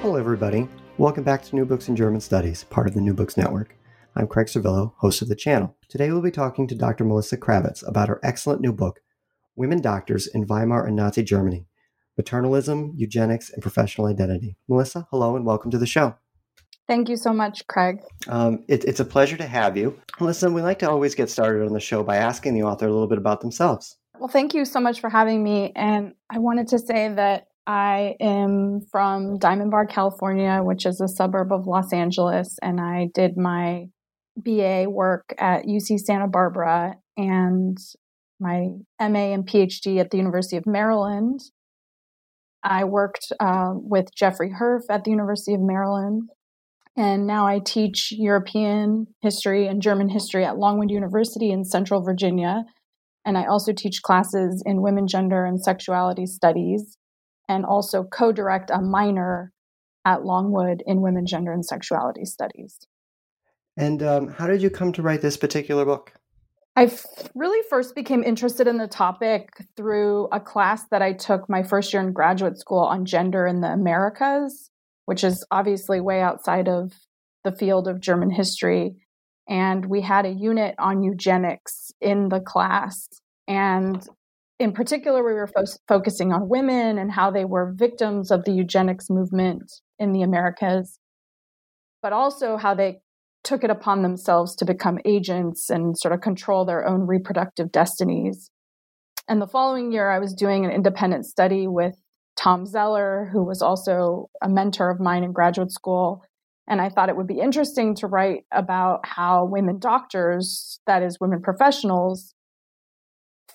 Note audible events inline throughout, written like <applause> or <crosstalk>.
Hello, everybody. Welcome back to New Books in German Studies, part of the New Books Network. I'm Craig Servillo, host of the channel. Today we'll be talking to Dr. Melissa Kravetz about her excellent new book, Women Doctors in Weimar and Nazi Germany Maternalism, Eugenics, and Professional Identity. Melissa, hello and welcome to the show. Thank you so much, Craig. Um, it, it's a pleasure to have you. Melissa, we like to always get started on the show by asking the author a little bit about themselves. Well, thank you so much for having me. And I wanted to say that I am from Diamond Bar, California, which is a suburb of Los Angeles, and I did my BA work at UC Santa Barbara and my MA and PhD at the University of Maryland. I worked uh, with Jeffrey Herf at the University of Maryland, and now I teach European history and German history at Longwood University in Central Virginia. And I also teach classes in women, gender, and sexuality studies and also co direct a minor at Longwood in Women, Gender, and Sexuality Studies. And um, how did you come to write this particular book? I really first became interested in the topic through a class that I took my first year in graduate school on gender in the Americas, which is obviously way outside of the field of German history. And we had a unit on eugenics in the class. And in particular, we were fo- focusing on women and how they were victims of the eugenics movement in the Americas, but also how they took it upon themselves to become agents and sort of control their own reproductive destinies. And the following year, I was doing an independent study with Tom Zeller, who was also a mentor of mine in graduate school. And I thought it would be interesting to write about how women doctors, that is, women professionals,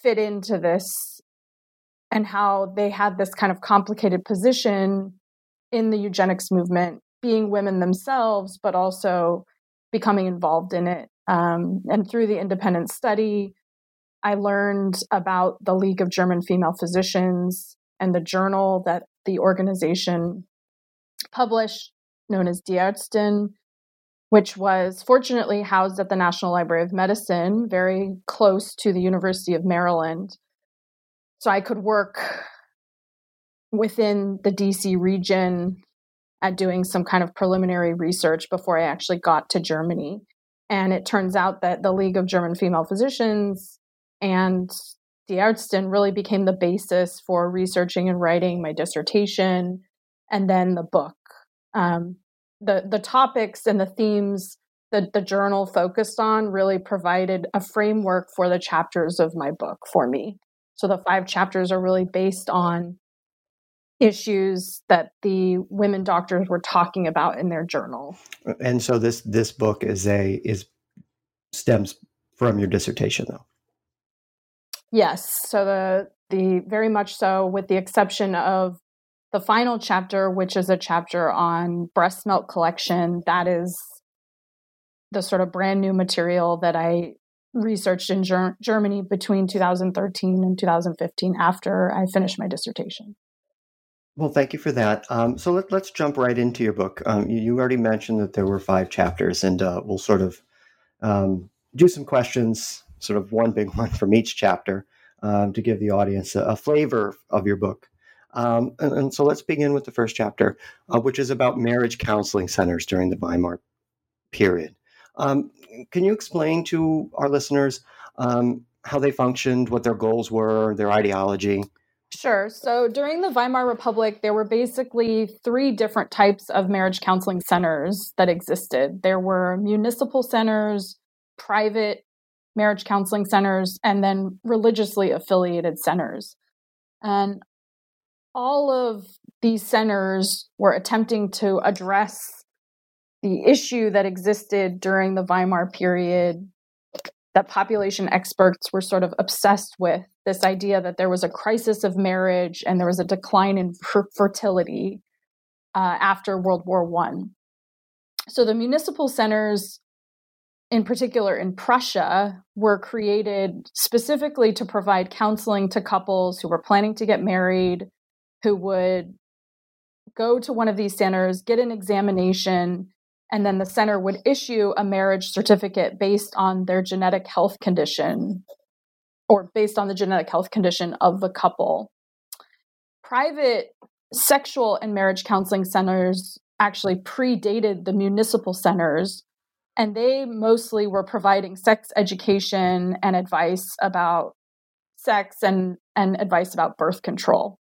fit into this and how they had this kind of complicated position in the eugenics movement, being women themselves, but also becoming involved in it. Um, and through the independent study, I learned about the League of German Female Physicians and the journal that the organization published, known as Die Ärztin, which was fortunately housed at the National Library of Medicine, very close to the University of Maryland. So I could work within the DC region at doing some kind of preliminary research before I actually got to Germany. And it turns out that the League of German Female Physicians and Die Ärztin really became the basis for researching and writing my dissertation and then the book. Um, the the topics and the themes that the journal focused on really provided a framework for the chapters of my book for me. So the five chapters are really based on issues that the women doctors were talking about in their journal. And so this this book is a is stems from your dissertation though. Yes, so the the very much so with the exception of the final chapter, which is a chapter on breast milk collection, that is the sort of brand new material that I researched in Ger- Germany between 2013 and 2015 after I finished my dissertation. Well, thank you for that. Um, so let, us jump right into your book. Um, you, you, already mentioned that there were five chapters, and uh, we'll sort of um, do some questions, sort of one big <laughs> one from each chapter, um, to give the audience a, a flavor of your book. Um, and, and, so let's begin with the first chapter, uh, which is about marriage counseling centers during the Weimar period. Um, can you explain to our listeners um, how they functioned, what their goals were, their ideology? Sure. So during the Weimar Republic, there were basically three different types of marriage counseling centers that existed. There were municipal centers, private marriage counseling centers, and then religiously affiliated centers. And all of these centers were attempting to address the issue that existed during the Weimar period that population experts were sort of obsessed with this idea that there was a crisis of marriage and there was a decline in fertility uh, after World War One. So the municipal centers, in particular in Prussia, were created specifically to provide counseling to couples who were planning to get married, who would go to one of these centers, get an examination, and then the center would issue a marriage certificate based on their genetic health condition or based on the genetic health condition of the couple. Private sexual and marriage counseling centers actually predated the municipal centers, and they mostly were providing sex education and advice about sex and, and advice about birth control.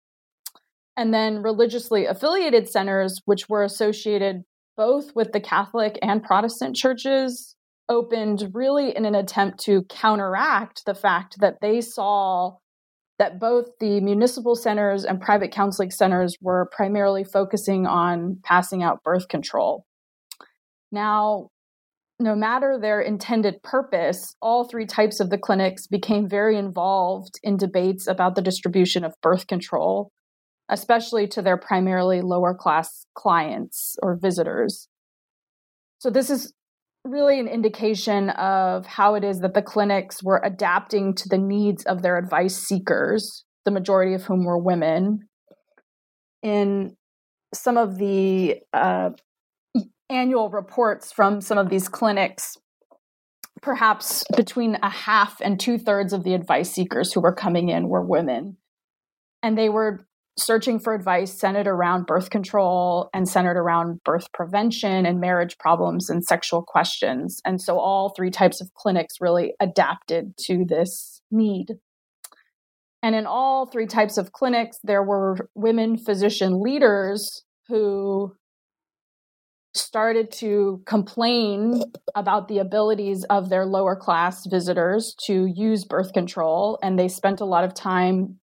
And then religiously affiliated centers, which were associated both with the Catholic and Protestant churches, opened really in an attempt to counteract the fact that they saw that both the municipal centers and private counseling centers were primarily focusing on passing out birth control. Now, no matter their intended purpose, all three types of the clinics became very involved in debates about the distribution of birth control especially to their primarily lower class clients or visitors. So, this is really an indication of how it is that the clinics were adapting to the needs of their advice seekers, the majority of whom were women. In some of the uh, annual reports from some of these clinics, perhaps between a half and two thirds of the advice seekers who were coming in were women. And they were searching for advice centered around birth control and centered around birth prevention and marriage problems and sexual questions. And so all three types of clinics really adapted to this need. And in all three types of clinics, there were women physician leaders who started to complain about the abilities of their lower class visitors to use birth control. And they spent a lot of time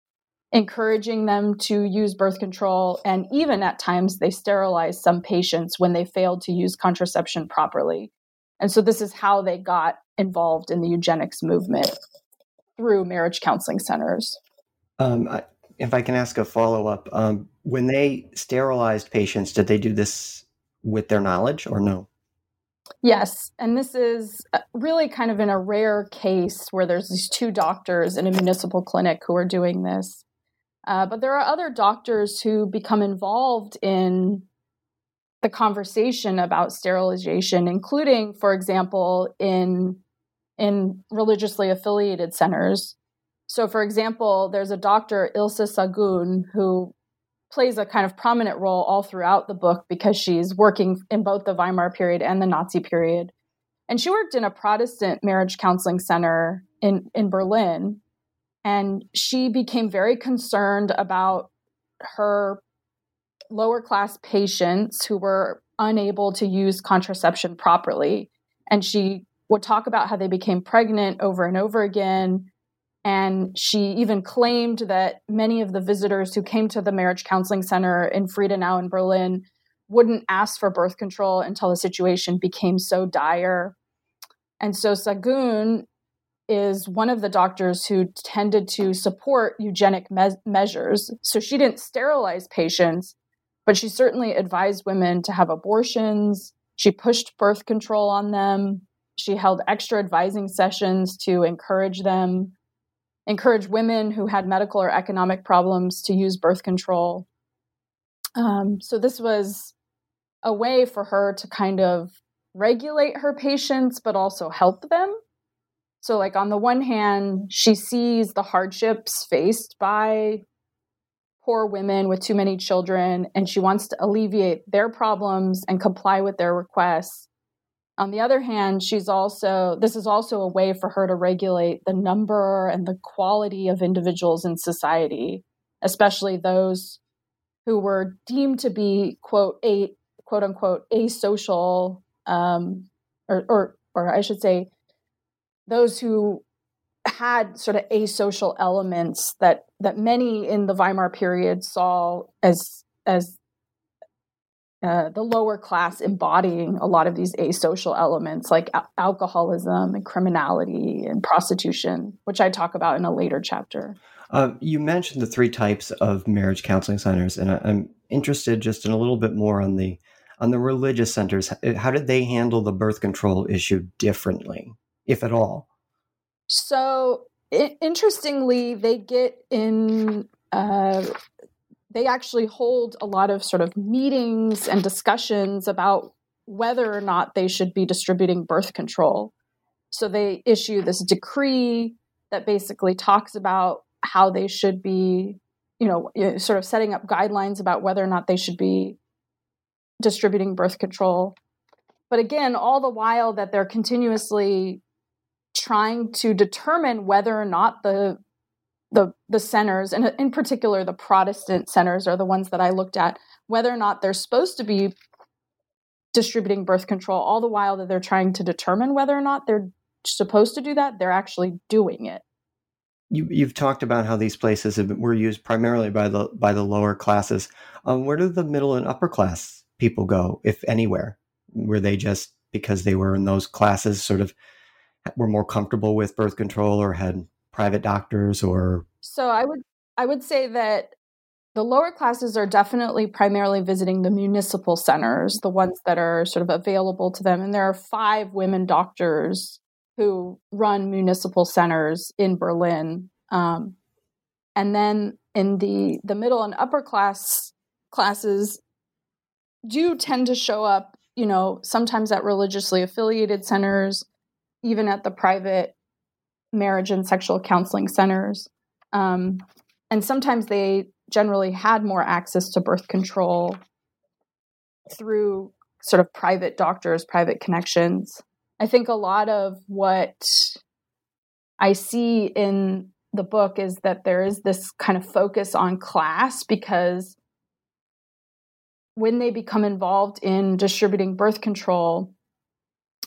encouraging them to use birth control. And even at times, they sterilized some patients when they failed to use contraception properly. And so, this is how they got involved in the eugenics movement through marriage counseling centers. Um, I, if I can ask a follow up, um, when they sterilized patients, did they do this with their knowledge or no? Yes. And this is uh, really kind of in a rare case where there's these two doctors in a municipal clinic who are doing this. Uh, but there are other doctors who become involved in the conversation about sterilization, including, for example, in in religiously affiliated centers. So, for example, there's a doctor, Ilse Szagunn, who plays a kind of prominent role all throughout the book because she's working in both the Weimar period and the Nazi period. And she worked in a Protestant marriage counseling center in, in Berlin. And she became very concerned about her lower class patients who were unable to use contraception properly. And she would talk about how they became pregnant over and over again. And she even claimed that many of the visitors who came to the marriage counseling center in Friedenau in Berlin wouldn't ask for birth control until the situation became so dire. And so Szagunn is one of the doctors who tended to support eugenic me- measures. So she didn't sterilize patients, but she certainly advised women to have abortions. She pushed birth control on them. She held extra advising sessions to encourage them, encourage women who had medical or economic problems to use birth control. Um, so this was a way for her to kind of regulate her patients, but also help them so, like, on the one hand, she sees the hardships faced by poor women with too many children, and she wants to alleviate their problems and comply with their requests. On the other hand, she's also, this is also a way for her to regulate the number and the quality of individuals in society. especially those who were deemed to be quote a quote unquote asocial um, or, or or I should say those who had sort of asocial elements that that many in the Weimar period saw as as uh, the lower class embodying a lot of these asocial elements like alcoholism and criminality and prostitution, which I talk about in a later chapter. Uh, you mentioned the three types of marriage counseling centers, and I, I'm interested just in a little bit more on the on the religious centers. How did they handle the birth control issue differently, if at all? So, it, interestingly, they get in. Uh, they actually hold a lot of sort of meetings and discussions about whether or not they should be distributing birth control. So they issue this decree that basically talks about how they should be, you know, sort of setting up guidelines about whether or not they should be distributing birth control. But again, all the while that they're continuously trying to determine whether or not the the the centers and in particular the protestant centers are the ones that i looked at whether or not they're supposed to be distributing birth control all the while that they're trying to determine whether or not they're supposed to do that they're actually doing it you, you've talked about how these places been, were used primarily by the by the lower classes. Um, where do the middle and upper class people go, if anywhere? Were they just because they were in those classes, sort of were more comfortable with birth control, or had private doctors, or? So I would I would say that the lower classes are definitely primarily visiting the municipal centers, the ones that are sort of available to them, and there are five women doctors who run municipal centers in Berlin. Um, and then in the the middle and upper class classes do tend to show up, you know, sometimes at religiously affiliated centers, even at the private marriage and sexual counseling centers. Um, and sometimes they generally had more access to birth control through sort of private doctors, private connections. I think a lot of what I see in the book is that there is this kind of focus on class because when they become involved in distributing birth control,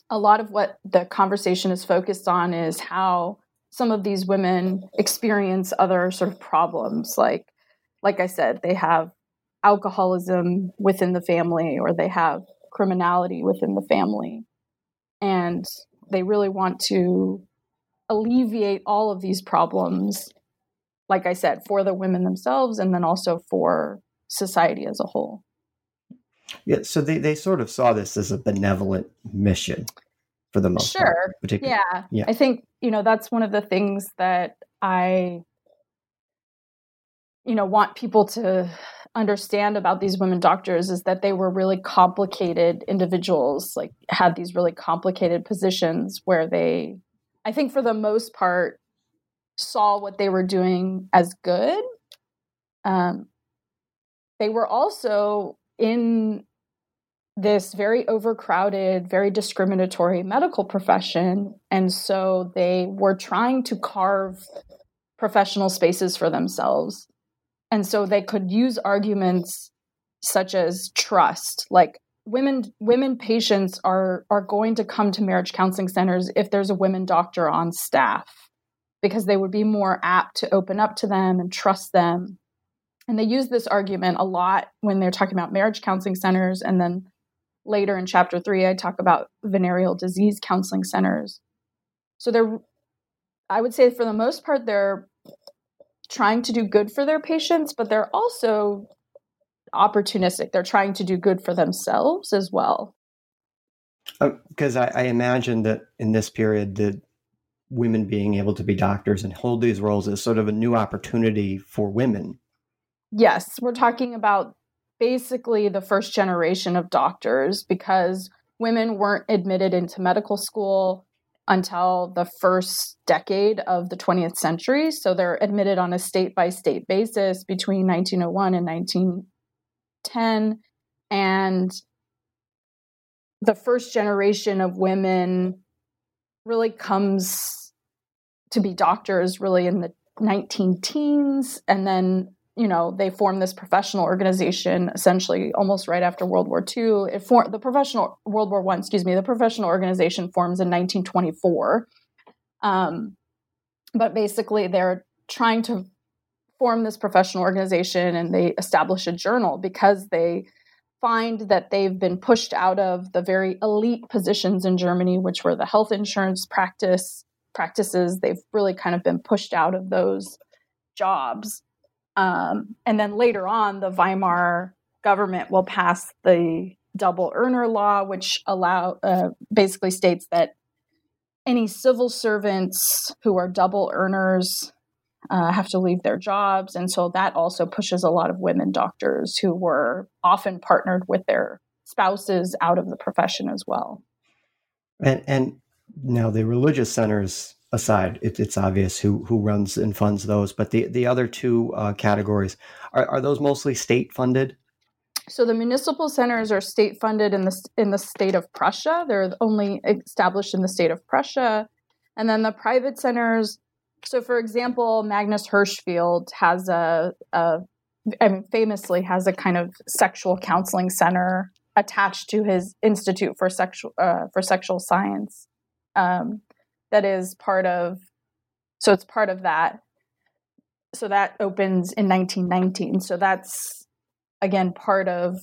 a lot of what the conversation is focused on is how some of these women experience other sort of problems. Like like i said they have alcoholism within the family or they have criminality within the family. And they really want to alleviate all of these problems like i said for the women themselves and then also for society as a whole yeah so they, they sort of saw this as a benevolent mission for the most sure. part, yeah. yeah. I think you know that's one of the things that i you know want people to understand about these women doctors is that they were really complicated individuals, like had these really complicated positions where they, I think for the most part, saw what they were doing as good. Um, they were also in this very overcrowded, very discriminatory medical profession. And so they were trying to carve professional spaces for themselves and so they could use arguments such as trust like women women patients are are going to come to marriage counseling centers if there's a women doctor on staff because they would be more apt to open up to them and trust them and they use this argument a lot when they're talking about marriage counseling centers and then later in chapter 3 I talk about venereal disease counseling centers so they're I would say for the most part they're trying to do good for their patients, but they're also opportunistic. They're trying to do good for themselves as well. Because uh, I, I, imagine that in this period, the women being able to be doctors and hold these roles is sort of a new opportunity for women. Yes, we're talking about basically the first generation of doctors because women weren't admitted into medical school until the first decade of the 20th century. So they're admitted on a state by state basis between 1901 and 1910. And the first generation of women really comes to be doctors really in the 19 teens. And then you know, they formed this professional organization essentially almost right after World War II. It formed the professional World War One, excuse me, the professional organization forms in 1924. Um, but basically, they're trying to form this professional organization and they establish a journal because they find that they've been pushed out of the very elite positions in Germany, which were the health insurance practice practices. They've really kind of been pushed out of those jobs. Um, and then later on, the Weimar government will pass the double earner law, which allow uh, basically states that any civil servants who are double earners uh, have to leave their jobs, and so that also pushes a lot of women doctors who were often partnered with their spouses out of the profession as well. And and now the religious centers aside, it, it's obvious who who runs and funds those. But the the other two uh, categories are are those mostly state funded? So the municipal centers are state funded in the in the state of Prussia. They're only established in the state of Prussia, and then the private centers. So, for example, Magnus Hirschfeld has a, a mean, famously has a kind of sexual counseling center attached to his Institute for Sexual uh, for Sexual Science. Um, that is part of so it's part of that. So that opens in 1919 so that's again part of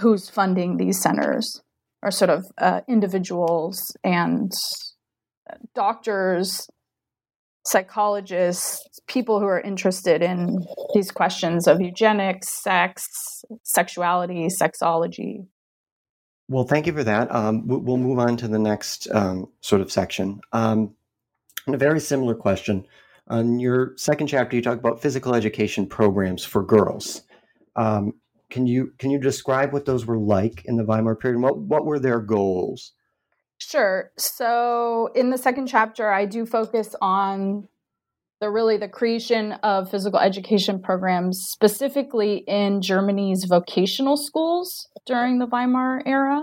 who's funding these centers are sort of uh, individuals and doctors psychologists people who are interested in these questions of eugenics sex sexuality sexology well, thank you for that. Um, we'll move on to the next um, sort of section. Um, a very similar question. On your second chapter, you talk about physical education programs for girls. Um, can you can you describe what those were like in the Weimar period? What what were their goals? Sure. So in the second chapter, I do focus on the really the creation of physical education programs specifically in Germany's vocational schools during the Weimar era.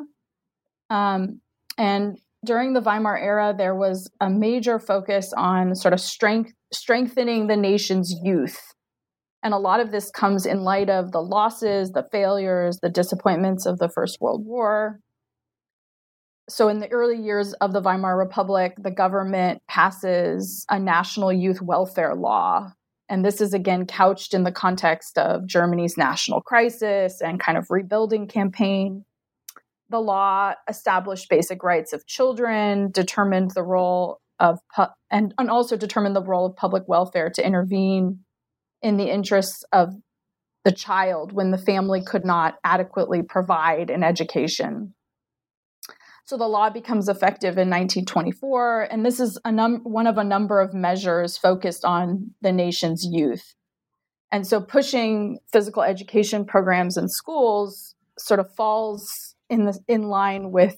Um, and during the Weimar era, there was a major focus on sort of strength, strengthening the nation's youth. And a lot of this comes in light of the losses, the failures, the disappointments of the First World War, so in the early years of the Weimar Republic, the government passes a national youth welfare law. And this is again couched in the context of Germany's national crisis and kind of rebuilding campaign. The law established basic rights of children, determined the role of, pu- and, and also determined the role of public welfare to intervene in the interests of the child when the family could not adequately provide an education. So the law becomes effective in 1924, and this is num- one of a number of measures focused on the nation's youth. And so pushing physical education programs in schools sort of falls in the, in line with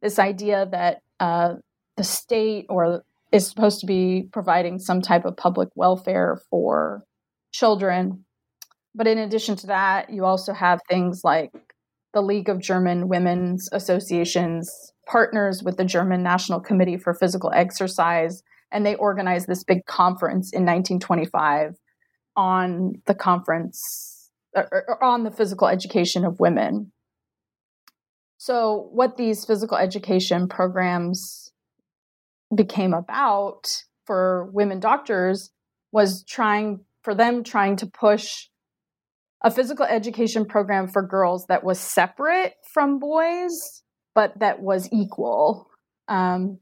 this idea that uh, the state or is supposed to be providing some type of public welfare for children. But in addition to that, you also have things like the League of German Women's Associations partners with the German National Committee for Physical Exercise, and they organized this big conference in 1925 on the conference or, or on the physical education of women. So, what these physical education programs became about for women doctors was trying for them trying to push a physical education program for girls that was separate from boys, but that was equal. Um,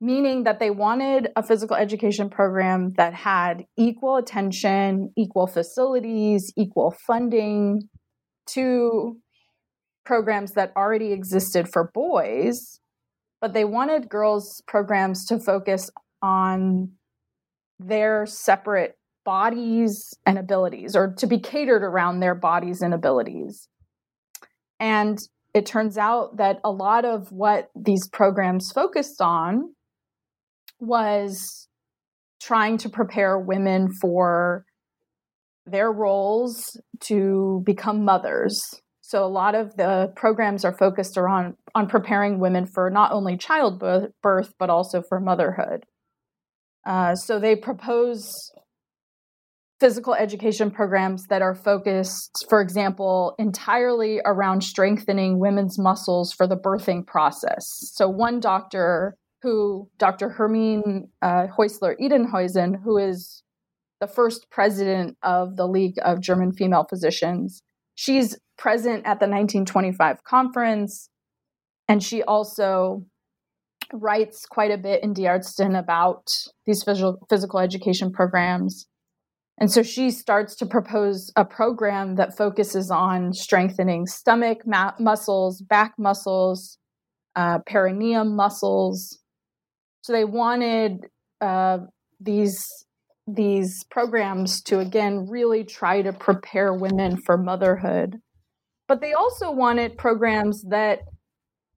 meaning that they wanted a physical education program that had equal attention, equal facilities, equal funding to programs that already existed for boys, but they wanted girls' programs to focus on their separate bodies and abilities or to be catered around their bodies and abilities. And it turns out that a lot of what these programs focused on was trying to prepare women for their roles to become mothers. So a lot of the programs are focused around on preparing women for not only childbirth but also for motherhood. Uh, so they propose physical education programs that are focused, for example, entirely around strengthening women's muscles for the birthing process. So, one doctor who, Dr. Hermine uh, Heusler Edenhuizen, who is the first president of the League of German Female Physicians, she's present at the 1925 conference, and she also writes quite a bit in Die about these physical, physical education programs. And so she starts to propose a program that focuses on strengthening stomach ma- muscles, back muscles, uh, perineum muscles. So they wanted uh, these these programs to again really try to prepare women for motherhood, but they also wanted programs that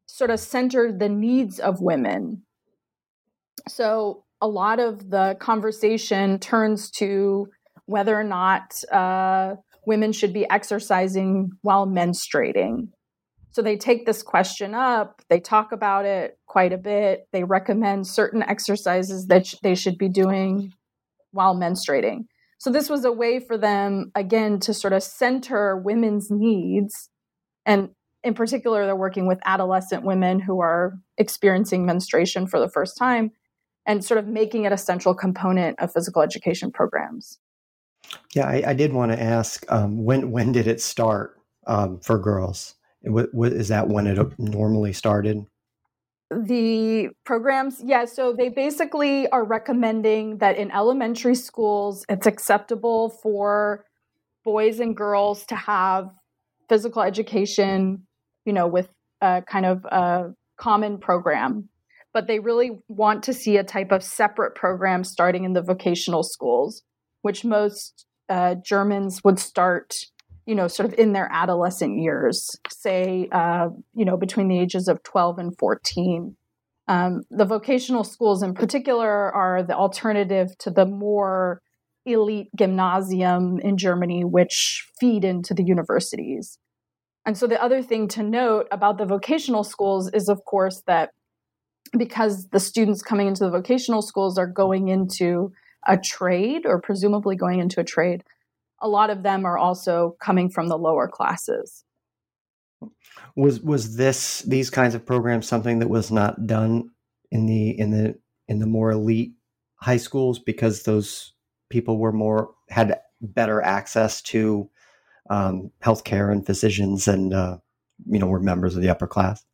sort of centered the needs of women. So a lot of the conversation turns to whether or not uh, women should be exercising while menstruating. So they take this question up, they talk about it quite a bit, they recommend certain exercises that sh- they should be doing while menstruating. So this was a way for them, again, to sort of center women's needs. And in particular, they're working with adolescent women who are experiencing menstruation for the first time and sort of making it a central component of physical education programs. Yeah, I, I did want to ask um, when when did it start um, for girls? What, what, is that when it normally started? The programs, yeah, so they basically are recommending that in elementary schools, it's acceptable for boys and girls to have physical education, you know, with a kind of a common program. But they really want to see a type of separate program starting in the vocational schools which most uh, Germans would start, you know, sort of in their adolescent years, say, uh, you know, between the ages of 12 and 14. Um, the vocational schools, in particular, are the alternative to the more elite gymnasium in Germany, which feed into the universities. And so, the other thing to note about the vocational schools is, of course, that because the students coming into the vocational schools are going into a trade or presumably going into a trade, a lot of them are also coming from the lower classes. Was was this these kinds of programs something that was not done in the in the in the more elite high schools because those people were more had better access to um, healthcare and physicians and uh, you know were members of the upper class?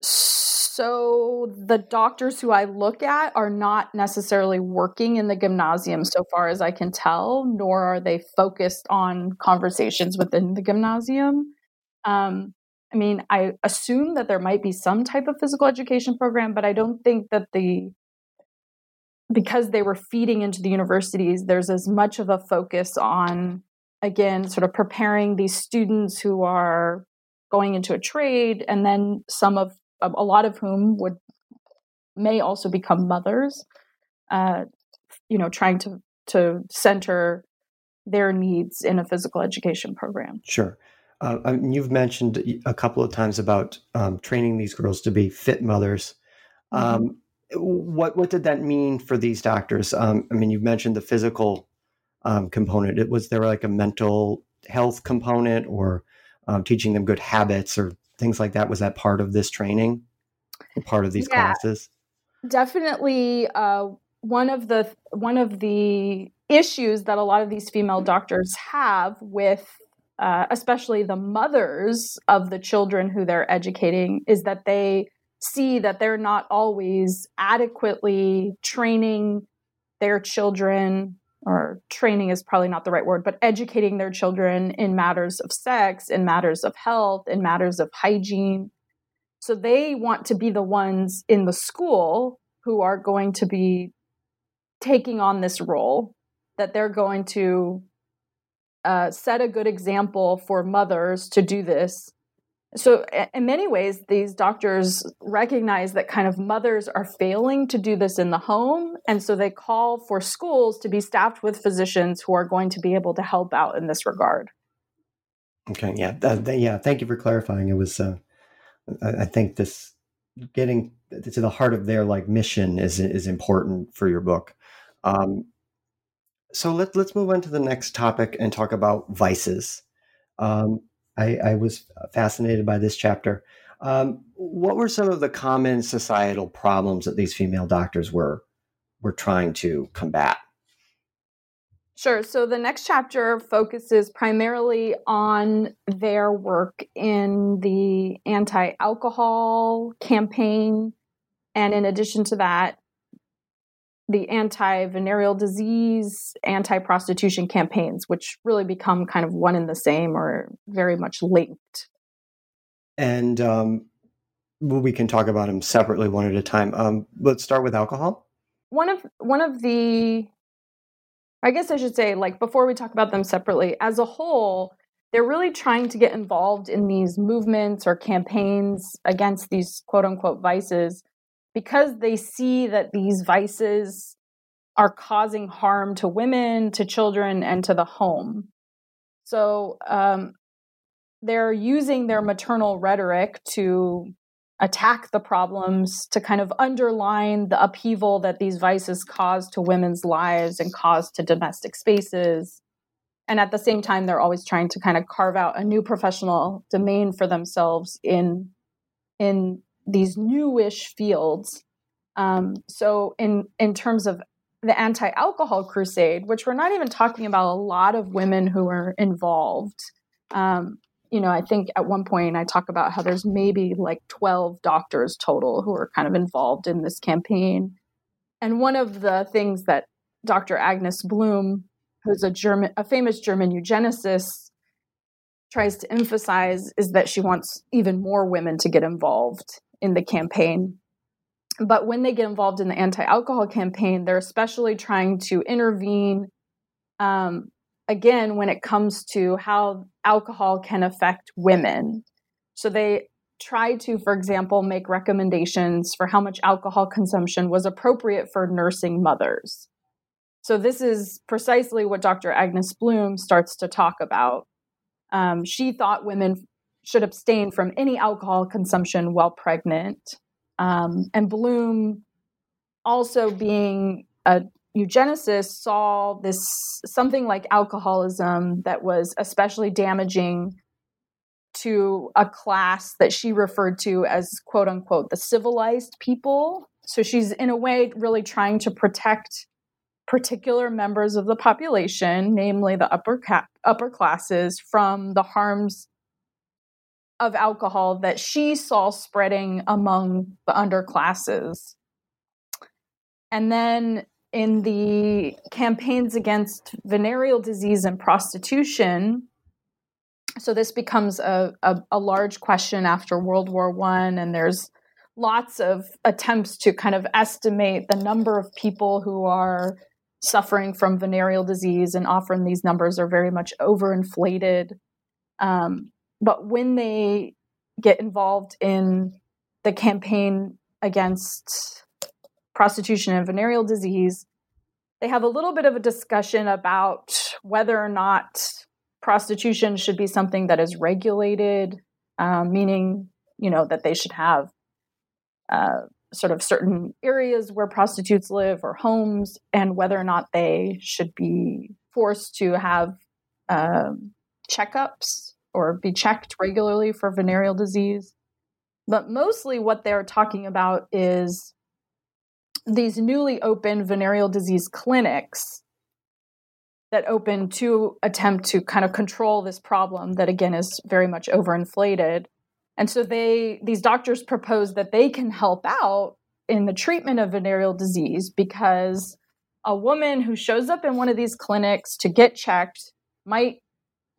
So the doctors who I look at are not necessarily working in the gymnasium so far as I can tell, nor are they focused on conversations within the gymnasium. Um, I mean, I assume that there might be some type of physical education program, but I don't think that the because they were feeding into the universities, there's as much of a focus on again sort of preparing these students who are going into a trade and then some of a lot of whom would may also become mothers. Uh, you know, trying to to center their needs in a physical education program. Sure. Uh, I mean, you've mentioned a couple of times about um, training these girls to be fit mothers. Mm-hmm. Um, what what did that mean for these doctors? Um, I mean, you've mentioned the physical um, component. It, was there like a mental health component, or um, teaching them good habits, or things like that? Was that part of this training? Part of these yeah, classes? Definitely. Uh, one of the one of the issues that a lot of these female doctors have with uh, especially the mothers of the children who they're educating is that they see that they're not always adequately training their children or training is probably not the right word, but educating their children in matters of sex, in matters of health, in matters of hygiene. So they want to be the ones in the school who are going to be taking on this role, that they're going to uh, set a good example for mothers to do this so, in many ways, these doctors recognize that kind of mothers are failing to do this in the home. And so they call for schools to be staffed with physicians who are going to be able to help out in this regard. Okay. Yeah. Uh, yeah. Thank you for clarifying. It was, uh, I, I think this getting to the heart of their like mission is, is important for your book. Um, so let, let's move on to the next topic and talk about vices. Um, I, I, was fascinated by this chapter. Um, what were some of the common societal problems that these female doctors were were trying to combat? Sure. So the next chapter focuses primarily on their work in the anti alcohol campaign. And in addition to that, the anti venereal disease, anti prostitution campaigns, which really become kind of one and the same or very much linked. And um, we can talk about them separately one at a time. Um, let's start with alcohol. One of one of the I guess I should say, like, before we talk about them separately, as a whole, they're really trying to get involved in these movements or campaigns against these quote unquote vices because they see that these vices are causing harm to women, to children, and to the home. So um, they're using their maternal rhetoric to attack the problems to kind of underline the upheaval that these vices cause to women's lives and cause to domestic spaces. And at the same time, they're always trying to kind of carve out a new professional domain for themselves in in these newish fields. Um, so, in in terms of the anti-alcohol crusade, which we're not even talking about a lot of women who are involved. Um, you know, I think at one point I talk about how there's maybe like 12 doctors total who are kind of involved in this campaign. And one of the things that Dr. Agnes Bluhm, who's a German, a famous German eugenicist, tries to emphasize is that she wants even more women to get involved in the campaign. But when they get involved in the anti alcohol campaign, they're especially trying to intervene um, again when it comes to how alcohol can affect women. So they tried to, for example, make recommendations for how much alcohol consumption was appropriate for nursing mothers. So this is precisely what Dr. Agnes Bluhm starts to talk about. Um, she thought women should abstain from any alcohol consumption while pregnant. Um, and Bluhm, also being a eugenicist, saw this something like alcoholism that was especially damaging to a class that she referred to as quote unquote the civilized people. So she's in a way really trying to protect particular members of the population, namely the upper upper classes, from the harms of alcohol that she saw spreading among the underclasses. And then in the campaigns against venereal disease and prostitution so this becomes a, a, a large question after world war one and there's lots of attempts to kind of estimate the number of people who are suffering from venereal disease and often these numbers are very much overinflated um, but when they get involved in the campaign against prostitution and venereal disease, they have a little bit of a discussion about whether or not prostitution should be something that is regulated, um, meaning, you know, that they should have uh, sort of certain areas where prostitutes live or homes, and whether or not they should be forced to have um, checkups or be checked regularly for venereal disease. But mostly what they're talking about is these newly opened venereal disease clinics that open to attempt to kind of control this problem that again is very much overinflated and so they these doctors propose that they can help out in the treatment of venereal disease because a woman who shows up in one of these clinics to get checked might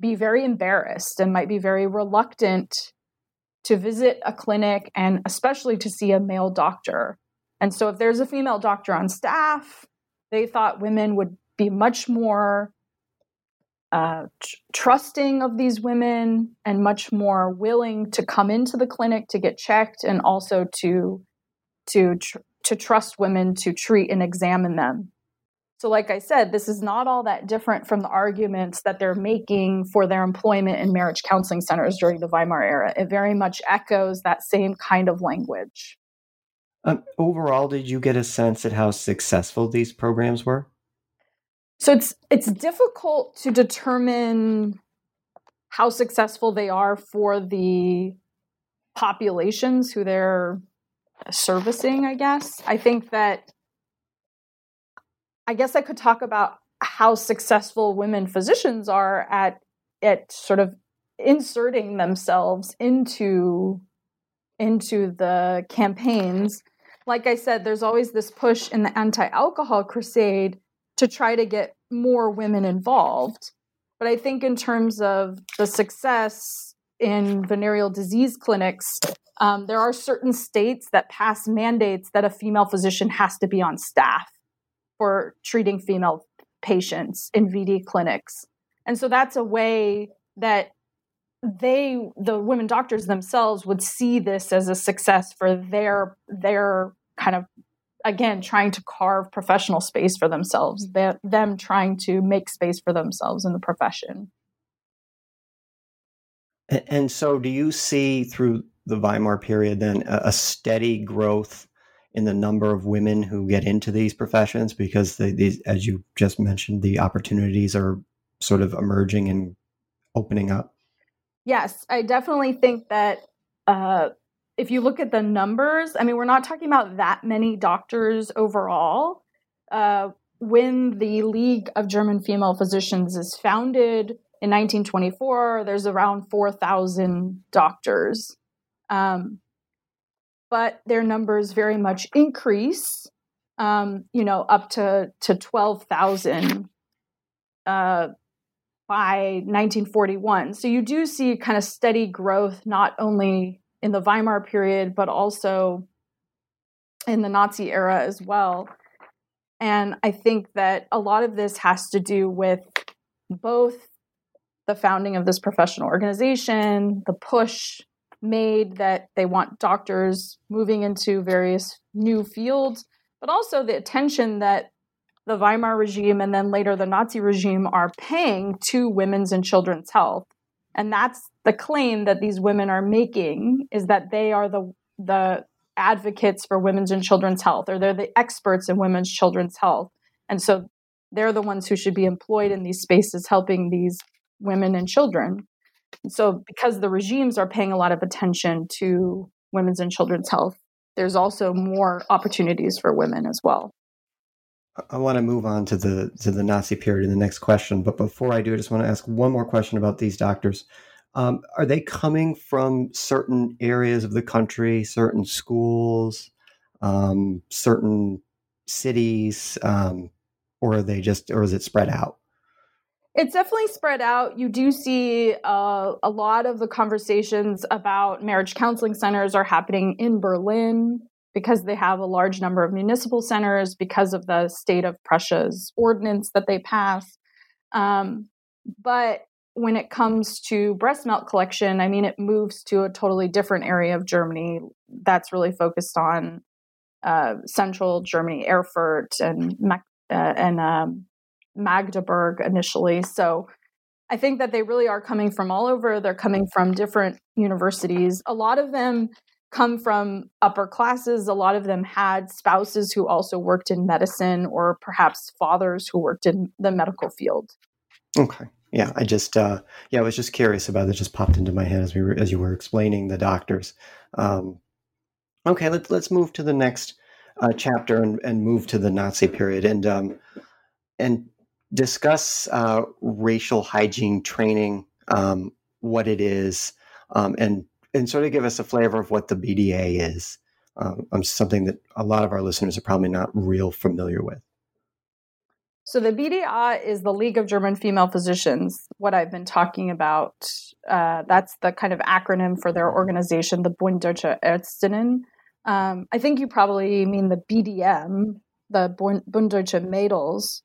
be very embarrassed and might be very reluctant to visit a clinic and especially to see a male doctor and so, if there's a female doctor on staff, they thought women would be much more uh, tr- trusting of these women and much more willing to come into the clinic to get checked and also to to tr- to trust women to treat and examine them. So, like I said, this is not all that different from the arguments that they're making for their employment in marriage counseling centers during the Weimar era. It very much echoes that same kind of language. Um, overall, did you get a sense at how successful these programs were? so it's it's difficult to determine how successful they are for the populations who they're servicing, I guess. I think that I guess I could talk about how successful women physicians are at at sort of inserting themselves into into the campaigns. Like I said, there's always this push in the anti-alcohol crusade to try to get more women involved. But I think in terms of the success in venereal disease clinics, um, there are certain states that pass mandates that a female physician has to be on staff for treating female patients in VD clinics. And so that's a way that they the women doctors themselves would see this as a success for their their kind of again trying to carve professional space for themselves that them trying to make space for themselves in the profession and so do you see through the weimar period then a steady growth in the number of women who get into these professions because they, these as you just mentioned the opportunities are sort of emerging and opening up Yes, I definitely think that uh, if you look at the numbers, I mean, we're not talking about that many doctors overall. Uh, when the League of German Female Physicians is founded in 1924, there's around 4,000 doctors. Um, but their numbers very much increase, um, you know, up to, to 12,000 uh, by 1941. So you do see kind of steady growth, not only in the Weimar period, but also in the Nazi era as well. And I think that a lot of this has to do with both the founding of this professional organization, the push made that they want doctors moving into various new fields, but also the attention that the Weimar regime and then later the Nazi regime are paying to women's and children's health. And that's the claim that these women are making is that they are the the advocates for women's and children's health or they're the experts in women's children's health. And so they're the ones who should be employed in these spaces helping these women and children. So because the regimes are paying a lot of attention to women's and children's health, there's also more opportunities for women as well. I want to move on to the to the Nazi period in the next question, but before I do, I just want to ask one more question about these doctors. Um, are they coming from certain areas of the country, certain schools, um, certain cities, um, or are they just, or is it spread out? It's definitely spread out. You do see uh, a lot of the conversations about marriage counseling centers are happening in Berlin because they have a large number of municipal centers because of the state of Prussia's ordinance that they pass. Um, but when it comes to breast milk collection, I mean, it moves to a totally different area of Germany that's really focused on uh, central Germany, Erfurt and uh, and um, Magdeburg initially. So I think that they really are coming from all over. They're coming from different universities. A lot of them come from upper classes. A lot of them had spouses who also worked in medicine or perhaps fathers who worked in the medical field. Okay. Yeah, I just uh, yeah, I was just curious about it. Just popped into my head as we were as you were explaining the doctors. Um, okay, let's let's move to the next uh, chapter and, and move to the Nazi period and um, and discuss uh, racial hygiene training, um, what it is, um, and and sort of give us a flavor of what the BDA is. Um, um, something that a lot of our listeners are probably not real familiar with. So the BDA is the League of German Female Physicians. What I've been talking about, uh, that's the kind of acronym for their organization, the Bund Deutscher Ärztinnen. Um, I think you probably mean the BDM, the Bund, Deutsche Mädels.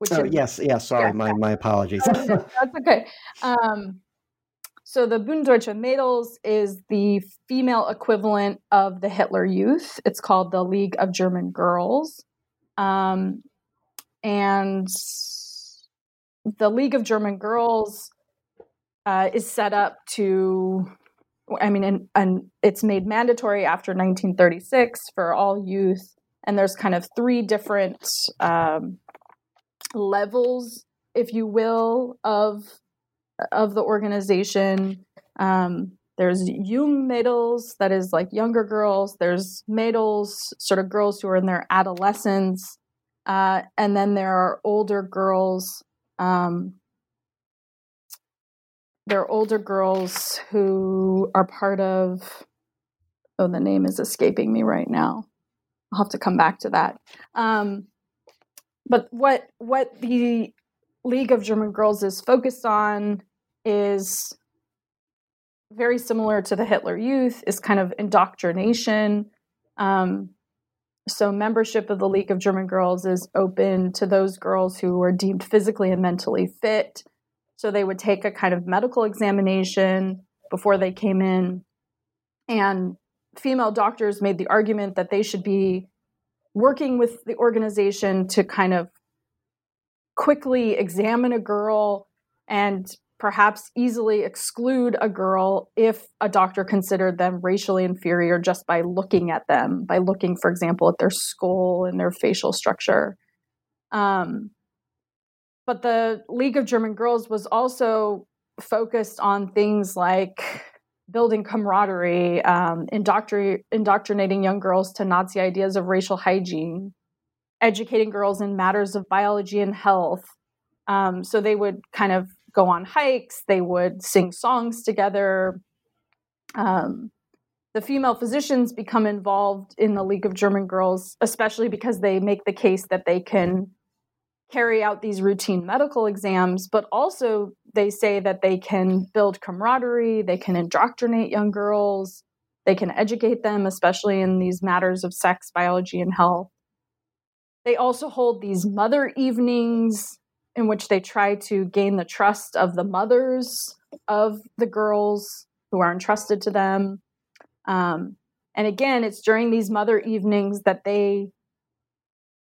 Which oh, is, yes, yes. Sorry, yeah, my my apologies. that's okay. Um, so the Bunddeutsche Mädels is the female equivalent of the Hitler Youth. It's called the League of German Girls. Um, and the League of German Girls uh, is set up to, I mean, and, and it's made mandatory after 1936 for all youth. And there's kind of three different um, levels, if you will, of of the organization. Um, there's young Mädels, that is like younger girls. There's Mädels, sort of girls who are in their adolescence. Uh, and then there are older girls. Um, there are older girls who are part of. Oh, the name is escaping me right now. I'll have to come back to that. Um, but what what the League of German Girls is focused on is very similar to the Hitler Youth, is kind of indoctrination. Um, so, membership of the League of German Girls is open to those girls who are deemed physically and mentally fit. So, they would take a kind of medical examination before they came in. And female doctors made the argument that they should be working with the organization to kind of quickly examine a girl and perhaps easily exclude a girl if a doctor considered them racially inferior just by looking at them, by looking, for example, at their skull and their facial structure. Um, but the League of German Girls was also focused on things like building camaraderie, um, indoctr- indoctrinating young girls to Nazi ideas of racial hygiene, educating girls in matters of biology and health. Um, so they would kind of go on hikes, they would sing songs together. Um, the female physicians become involved in the League of German Girls, especially because they make the case that they can carry out these routine medical exams, but also they say that they can build camaraderie, they can indoctrinate young girls, they can educate them, especially in these matters of sex, biology, and health. They also hold these mother evenings in which they try to gain the trust of the mothers of the girls who are entrusted to them. Um, and again, it's during these mother evenings that they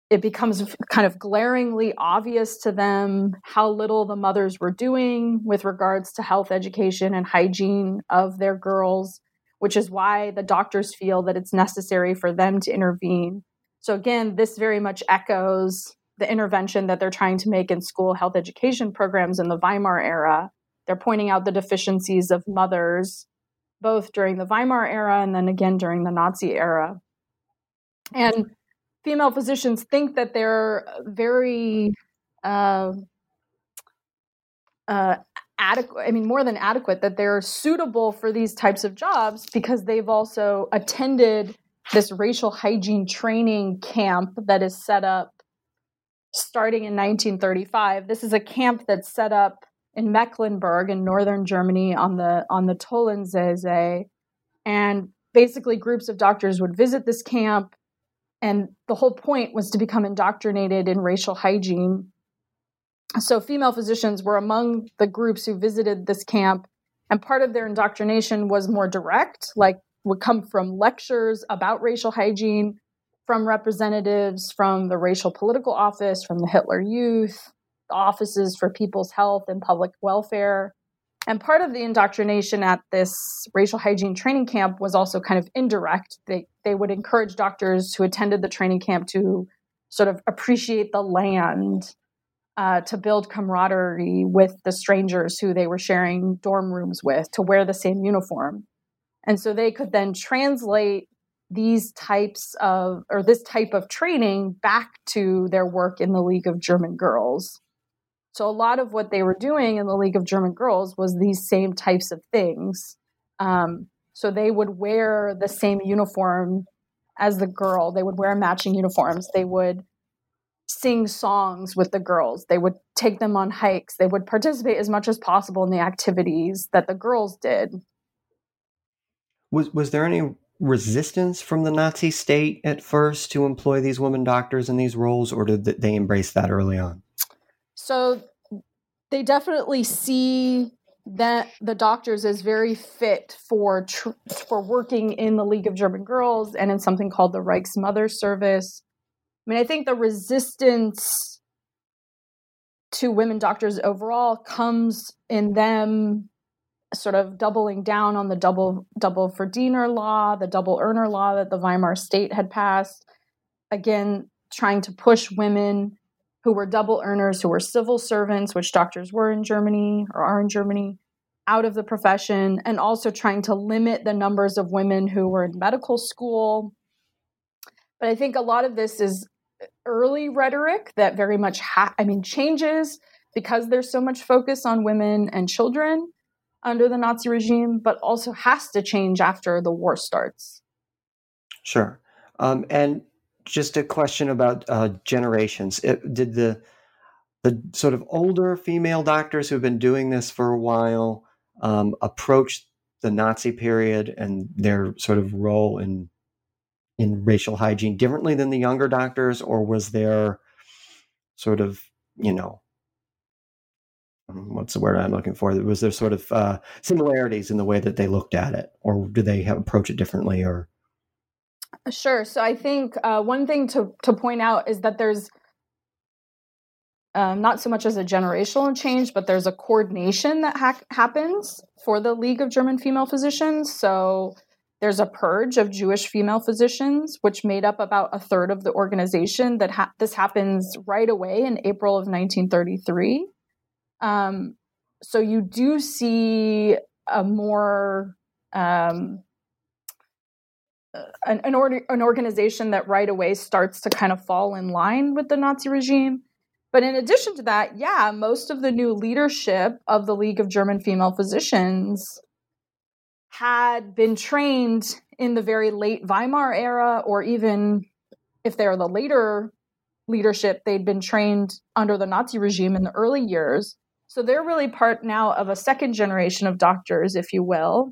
it becomes kind of glaringly obvious to them how little the mothers were doing with regards to health education and hygiene of their girls, which is why the doctors feel that it's necessary for them to intervene. So, again, this very much echoes the intervention that they're trying to make in school health education programs in the Weimar era. They're pointing out the deficiencies of mothers, both during the Weimar era and then again during the Nazi era. And female physicians think that they're very uh, uh, adequate, I mean, more than adequate, that they're suitable for these types of jobs because they've also attended this racial hygiene training camp that is set up starting in 1935. This is a camp that's set up in Mecklenburg in northern Germany on the on the Tollensesee, and basically groups of doctors would visit this camp, and the whole point was to become indoctrinated in racial hygiene. So female physicians were among the groups who visited this camp, and part of their indoctrination was more direct, like would come from lectures about racial hygiene from representatives from the racial political office, from the Hitler Youth, offices for people's health and public welfare. And part of the indoctrination at this racial hygiene training camp was also kind of indirect. They, they would encourage doctors who attended the training camp to sort of appreciate the land, uh, to build camaraderie with the strangers who they were sharing dorm rooms with, to wear the same uniform. And so they could then translate these types of or this type of training back to their work in the League of German Girls. So a lot of what they were doing in the League of German Girls was these same types of things. Um, so they would wear the same uniform as the girl. They would wear matching uniforms. They would sing songs with the girls. They would take them on hikes. They would participate as much as possible in the activities that the girls did. Was was there any resistance from the Nazi state at first to employ these women doctors in these roles, or did they embrace that early on? So they definitely see that the doctors is very fit for tr- for working in the League of German Girls and in something called the Reichsmother Service. I mean, I think the resistance to women doctors overall comes in them sort of doubling down on the double Doppelverdiener law, the double earner law that the Weimar state had passed. Again, trying to push women who were double earners, who were civil servants, which doctors were in Germany or are in Germany, out of the profession, and also trying to limit the numbers of women who were in medical school. But I think a lot of this is early rhetoric that very much, ha- I mean, changes because there's so much focus on women and children under the Nazi regime, but also has to change after the war starts. Sure. Um, and just a question about uh, generations. It, did the the sort of older female doctors who've been doing this for a while um, approach the Nazi period and their sort of role in in racial hygiene differently than the younger doctors, or was there sort of you know um, what's the word I'm looking for? Was there sort of uh, similarities in the way that they looked at it, or do they have, approach it differently? Or sure. So I think uh, one thing to to point out is that there's um, not so much as a generational change, but there's a coordination that ha- happens for the League of German Female Physicians. So there's a purge of Jewish female physicians, which made up about a third of the organization. That ha- this happens right away in April of 1933. Um, so you do see a more um, an an, or- an organization that right away starts to kind of fall in line with the Nazi regime. But in addition to that, yeah, most of the new leadership of the League of German Female Physicians had been trained in the very late Weimar era, or even if they're the later leadership, they'd been trained under the Nazi regime in the early years. So they're really part now of a second generation of doctors, if you will.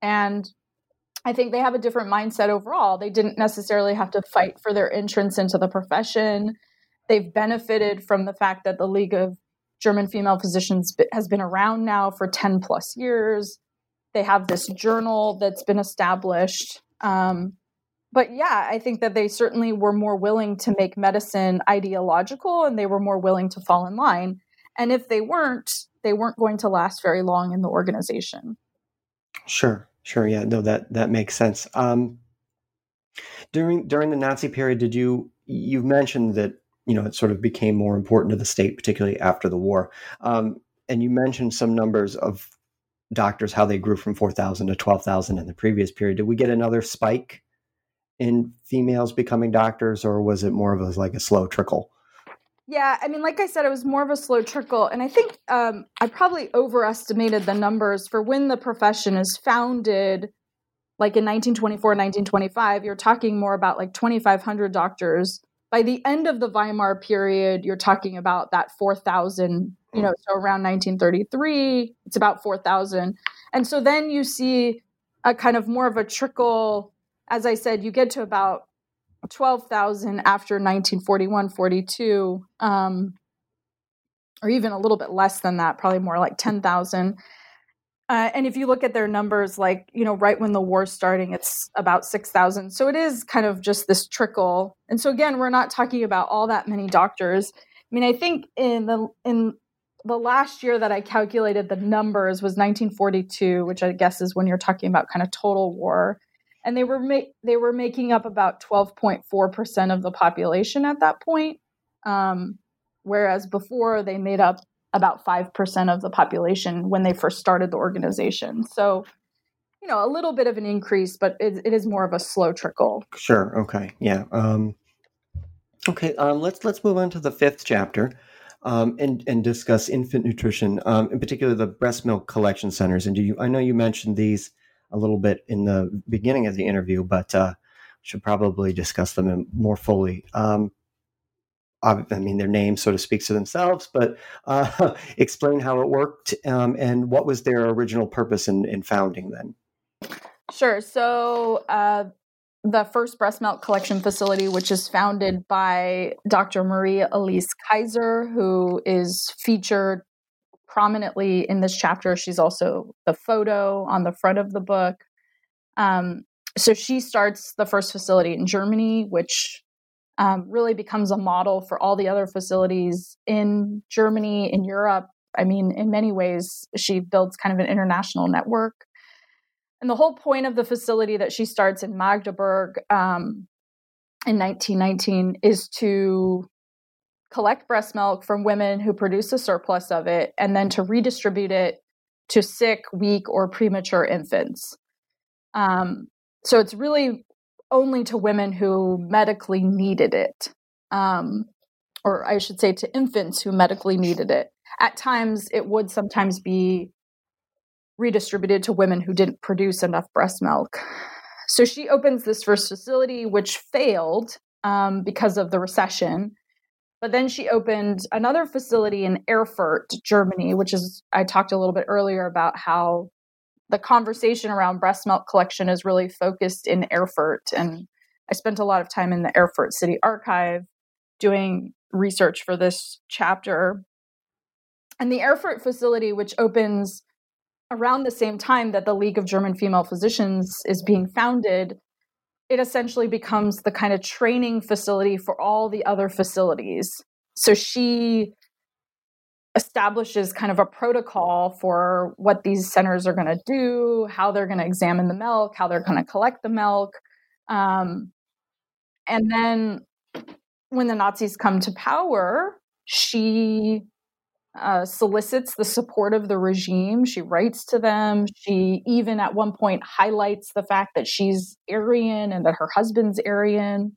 And I think they have a different mindset overall. They didn't necessarily have to fight for their entrance into the profession. They've benefited from the fact that the League of German Female Physicians has been around now for 10 plus years. They have this journal that's been established. Um, but yeah, I think that they certainly were more willing to make medicine ideological and they were more willing to fall in line. And if they weren't, they weren't going to last very long in the organization. Sure, sure, yeah, no, that that makes sense. Um, during during the Nazi period, did you you mentioned that you know it sort of became more important to the state, particularly after the war, um, and you mentioned some numbers of doctors how they grew from four thousand to twelve thousand in the previous period. Did we get another spike in females becoming doctors, or was it more of a like a slow trickle? Yeah, I mean, like I said, it was more of a slow trickle. And I think um, I probably overestimated the numbers for when the profession is founded, like in 1924, 1925, you're talking more about like 2,500 doctors. By the end of the Weimar period, you're talking about that 4,000, you know, so around 1933, it's about 4,000. And so then you see a kind of more of a trickle. As I said, you get to about 12,000 after 1941 42, um, or even a little bit less than that, probably more like 10,000. Uh, and if you look at their numbers, like, you know, right when the war's starting, it's about 6,000. So it is kind of just this trickle. And so again, we're not talking about all that many doctors. I mean, I think in the, in, the last year that I calculated the numbers was 1942, which I guess is when you're talking about kind of total war and they were ma- they were making up about 12.4% of the population at that point um, whereas before they made up about 5% of the population when they first started the organization so you know a little bit of an increase but it, it is more of a slow trickle sure okay yeah um, okay um, let's let's move on to the fifth chapter um, and and discuss infant nutrition, um, in particular the breast milk collection centers. And do you? I know you mentioned these a little bit in the beginning of the interview, but uh, should probably discuss them more fully. Um, I mean, their name sort of speaks to themselves, but uh, <laughs> explain how it worked um, and what was their original purpose in, in founding then. Sure. So, uh, the first breast milk collection facility, which is founded by Dr. Marie Elise Kayser, who is featured prominently in this chapter. She's also the photo on the front of the book. Um, so she starts the first facility in Germany, which um, really becomes a model for all the other facilities in Germany, in Europe. I mean, in many ways, she builds kind of an international network. And the whole point of the facility that she starts in Magdeburg um, in 1919 is to collect breast milk from women who produce a surplus of it and then to redistribute it to sick, weak, or premature infants. Um, so it's really only to women who medically needed it, um, or I should say to infants who medically needed it. At times, it would sometimes be redistributed to women who didn't produce enough breast milk. So she opens this first facility, which failed um, because of the recession. But then she opened another facility in Erfurt, Germany, which is, I talked a little bit earlier about how the conversation around breast milk collection is really focused in Erfurt. And I spent a lot of time in the Erfurt City Archive doing research for this chapter. And the Erfurt facility, which opens around the same time that the League of German Female Physicians is being founded, it essentially becomes the kind of training facility for all the other facilities. So she establishes kind of a protocol for what these centers are going to do, how they're going to examine the milk, how they're going to collect the milk. Um, and then when the Nazis come to power, she uh, solicits the support of the regime. She writes to them. She even at one point highlights the fact that she's Aryan and that her husband's Aryan.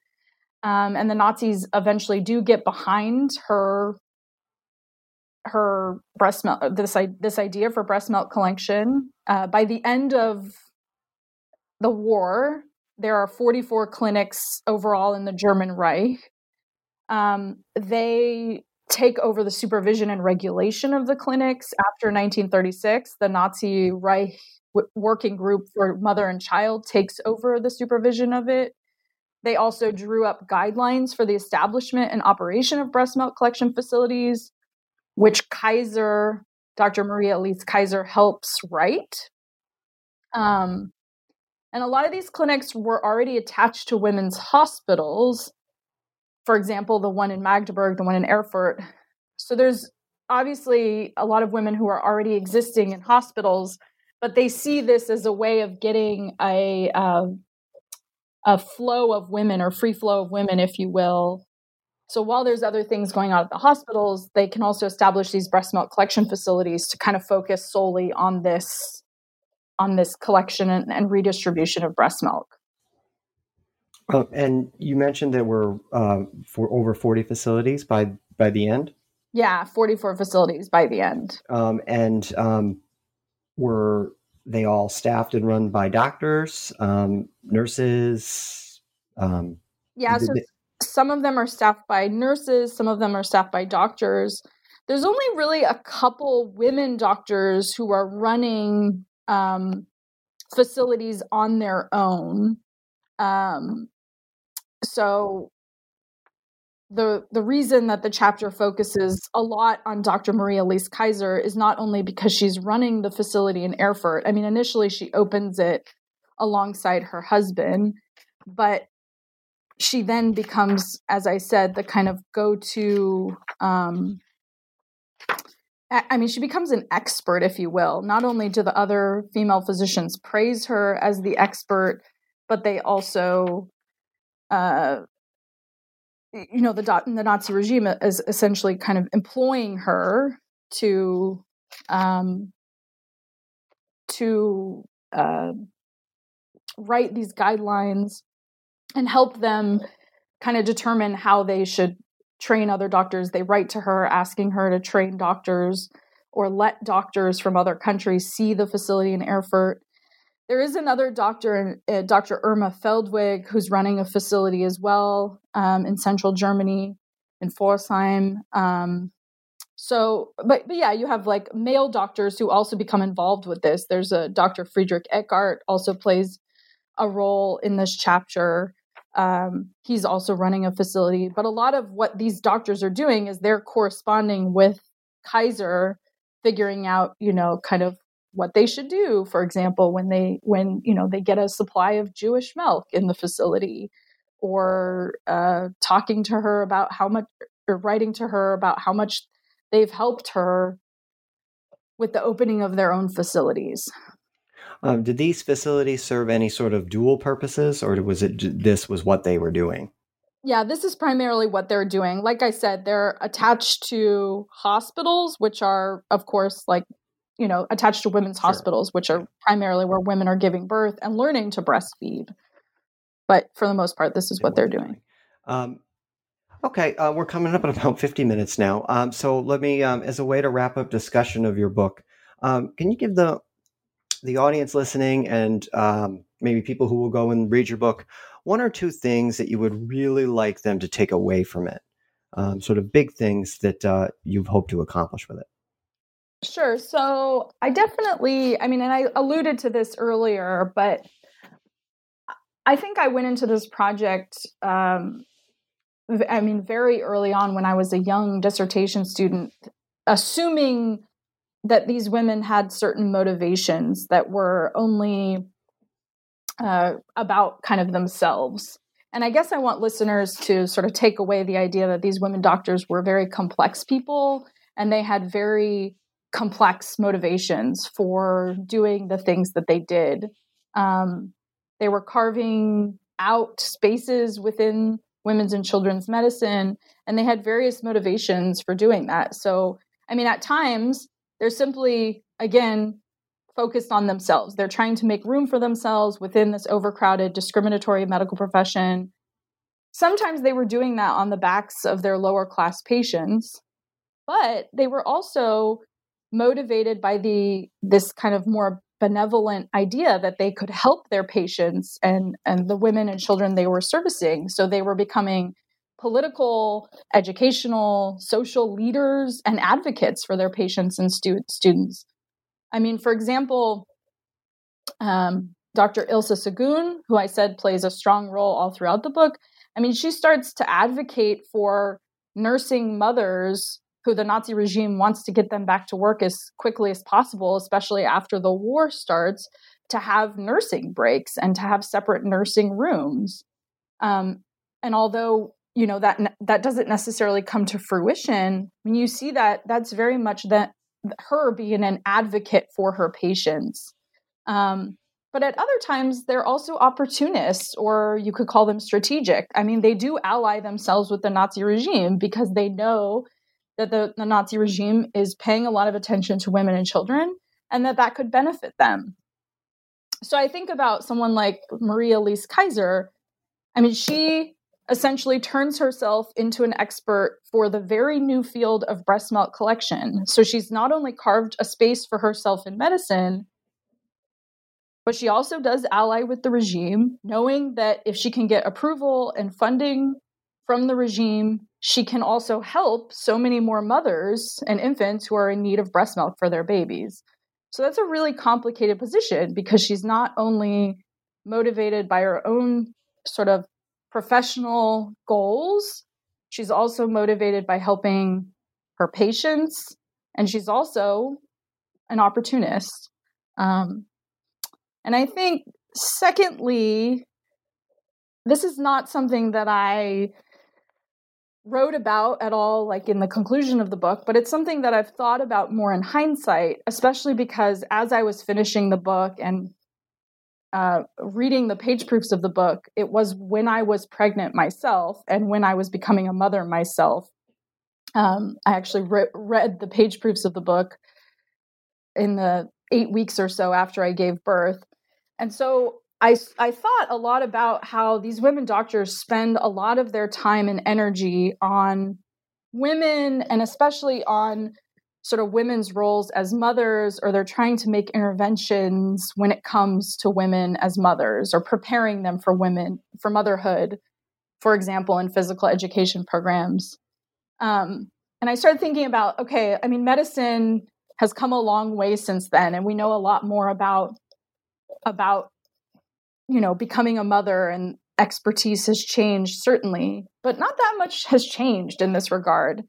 Um, and the Nazis eventually do get behind her her breast milk this this idea for breast milk collection. Uh, by the end of the war, there are 44 clinics overall in the German Reich. Um, they take over the supervision and regulation of the clinics after 1936. The Nazi Reich Working Group for Mother and Child takes over the supervision of it. They also drew up guidelines for the establishment and operation of breast milk collection facilities, which Kayser, Dr. Maria Elise Kayser, helps write. Um, and a lot of these clinics were already attached to women's hospitals for example, the one in Magdeburg, the one in Erfurt. So there's obviously a lot of women who are already existing in hospitals, but they see this as a way of getting a uh, a flow of women or free flow of women, if you will. So while there's other things going on at the hospitals, they can also establish these breast milk collection facilities to kind of focus solely on this on this collection and, and redistribution of breast milk. Uh, and you mentioned there were uh, for over 40 facilities by by the end. Yeah, 44 facilities by the end. Um, and um, were they all staffed and run by doctors, um, nurses? Um, yeah, so they... some of them are staffed by nurses, some of them are staffed by doctors. There's only really a couple women doctors who are running um, facilities on their own. Um, so the the reason that the chapter focuses a lot on Dr. Maria Elise Kayser is not only because she's running the facility in Erfurt. I mean, initially she opens it alongside her husband, but she then becomes, as I said, the kind of go-to. Um, I mean, she becomes an expert, if you will. Not only do the other female physicians praise her as the expert, but they also uh, you know, the, the Nazi regime is essentially kind of employing her to um, to uh, write these guidelines and help them kind of determine how they should train other doctors. They write to her asking her to train doctors or let doctors from other countries see the facility in Erfurt. There is another doctor, uh, Dr. Irma Feldwig, who's running a facility as well um, in central Germany, in Pforzheim. Um, so, but, but yeah, you have like male doctors who also become involved with this. There's a Dr. Friedrich Eckart also plays a role in this chapter. Um, he's also running a facility. But a lot of what these doctors are doing is they're corresponding with Kayser, figuring out, you know, kind of what they should do for example when they when you know they get a supply of jewish milk in the facility or uh, talking to her about how much or writing to her about how much they've helped her with the opening of their own facilities um, did these facilities serve any sort of dual purposes or was it this was what they were doing Yeah, this is primarily what they're doing. Like I said, they're attached to hospitals, which are, of course, like, you know, attached to women's sure. hospitals, which are primarily where women are giving birth and learning to breastfeed. But for the most part, this is what they're doing. Um, okay, uh, we're coming up at about 50 minutes now. Um, so let me, um, as a way to wrap up discussion of your book, um, can you give the the audience listening and um, maybe people who will go and read your book one or two things that you would really like them to take away from it? Um, sort of big things that uh, you've hoped to accomplish with it. Sure. So I definitely, I mean, and I alluded to this earlier, but I think I went into this project, um, I mean, very early on when I was a young dissertation student, assuming that these women had certain motivations that were only uh, about kind of themselves. And I guess I want listeners to sort of take away the idea that these women doctors were very complex people and they had very complex motivations for doing the things that they did. Um, they were carving out spaces within women's and children's medicine, and they had various motivations for doing that. So, I mean, at times, they're simply, again, focused on themselves. They're trying to make room for themselves within this overcrowded, discriminatory medical profession. Sometimes they were doing that on the backs of their lower class patients, but they were also motivated by the this kind of more benevolent idea that they could help their patients and and the women and children they were servicing. So they were becoming political educational social leaders and advocates for their patients and stu- students. I mean for example um, dr ilse Szagunn who i said plays a strong role all throughout the book i mean she starts to advocate for nursing mothers who the Nazi regime wants to get them back to work as quickly as possible, especially after the war starts, to have nursing breaks and to have separate nursing rooms. Um, and although you know that that doesn't necessarily come to fruition, when you see that, that's very much that her being an advocate for her patients. Um, but at other times, they're also opportunists, or you could call them strategic. I mean, they do ally themselves with the Nazi regime because they know that the, the Nazi regime is paying a lot of attention to women and children and that that could benefit them. So I think about someone like Maria Elise Kayser. I mean, she essentially turns herself into an expert for the very new field of breast milk collection. So she's not only carved a space for herself in medicine, but she also does ally with the regime, knowing that if she can get approval and funding from the regime, she can also help so many more mothers and infants who are in need of breast milk for their babies. So that's a really complicated position because she's not only motivated by her own sort of professional goals, she's also motivated by helping her patients, and she's also an opportunist. Um, and I think, secondly, this is not something that I wrote about at all like in the conclusion of the book but it's something that i've thought about more in hindsight especially because as i was finishing the book and uh, reading the page proofs of the book it was when i was pregnant myself and when i was becoming a mother myself. Um, i actually re- read the page proofs of the book in the eight weeks or so after i gave birth. And so I, I thought a lot about how these women doctors spend a lot of their time and energy on women and especially on sort of women's roles as mothers or they're trying to make interventions when it comes to women as mothers or preparing them for women for motherhood for example in physical education programs. Um, and i started thinking about okay i mean medicine has come a long way since then and we know a lot more about about you know, becoming a mother and expertise has changed, certainly, but not that much has changed in this regard.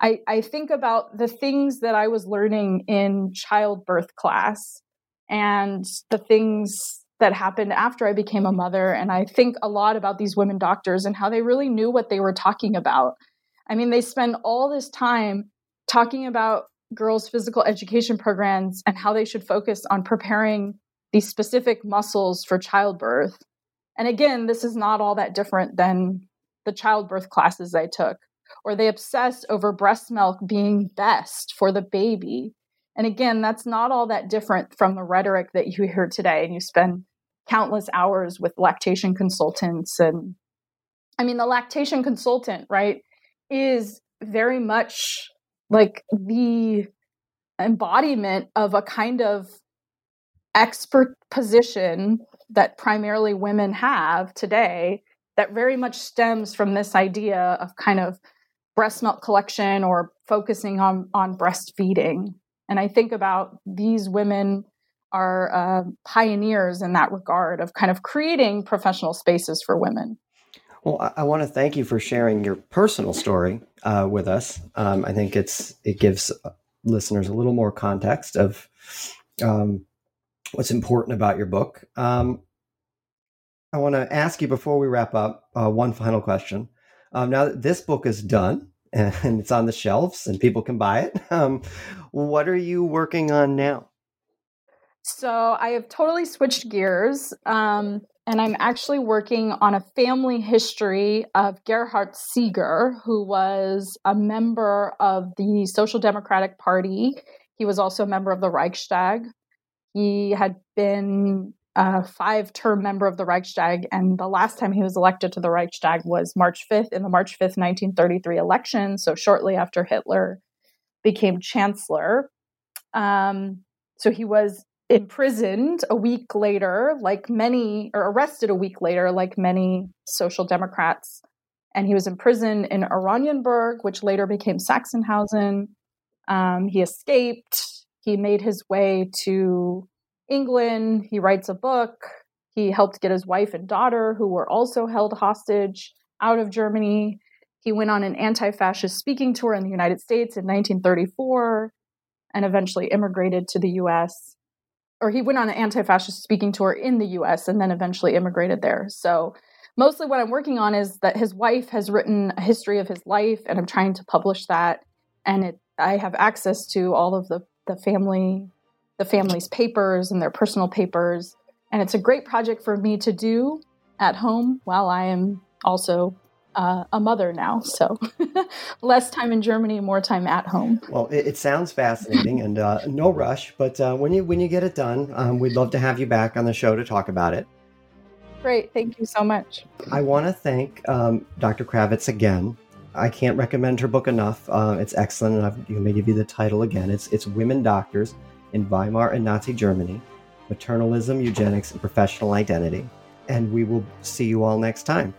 I, I think about the things that I was learning in childbirth class and the things that happened after I became a mother. And I think a lot about these women doctors and how they really knew what they were talking about. I mean, they spend all this time talking about girls' physical education programs and how they should focus on preparing these specific muscles for childbirth. And again, this is not all that different than the childbirth classes I took, or they obsess over breast milk being best for the baby. And again, that's not all that different from the rhetoric that you hear today. And you spend countless hours with lactation consultants. And I mean, the lactation consultant, right, is very much like the embodiment of a kind of expert position that primarily women have today that very much stems from this idea of kind of breast milk collection or focusing on on breastfeeding and i think about these women are uh, pioneers in that regard of kind of creating professional spaces for women well, I, I want to thank you for sharing your personal story uh, with us. Um, I think it's it gives listeners a little more context of um, what's important about your book. Um, I want to ask you before we wrap up uh, one final question. Um, now that this book is done <laughs> and it's on the shelves and people can buy it, um, what are you working on now? So I have totally switched gears. Um, and I'm actually working on a family history of Gerhart Seger, who was a member of the Social Democratic Party. He was also a member of the Reichstag. He had been a five term member of the Reichstag, and the last time he was elected to the Reichstag was March 5th in the March 5th, 1933 election. So, shortly after Hitler became chancellor. Um, so, he was imprisoned a week later, like many, or arrested a week later, like many social democrats. And he was imprisoned in Oranienburg, which later became Sachsenhausen. Um, he escaped. He made his way to England. He writes a book. He helped get his wife and daughter, who were also held hostage, out of Germany. He went on an anti fascist speaking tour in the United States in 1934 and eventually immigrated to the US or he went on an anti-fascist speaking tour in the US and then eventually immigrated there. So mostly what I'm working on is that his wife has written a history of his life and I'm trying to publish that and it I have access to all of the the family the family's papers and their personal papers and it's a great project for me to do at home while I am also uh, a mother now, <laughs> so <laughs> less time in Germany, more time at home. Well, it, it sounds fascinating, and uh, no rush. But uh, when you when you get it done, um, we'd love to have you back on the show to talk about it. Great, thank you so much. I want to thank um, Dr. Kravetz again. I can't recommend her book enough. Uh, it's excellent, and I've, give you the title again. It's it's Women Doctors in Weimar and Nazi Germany: Maternalism, Eugenics, and Professional Identity. And we will see you all next time.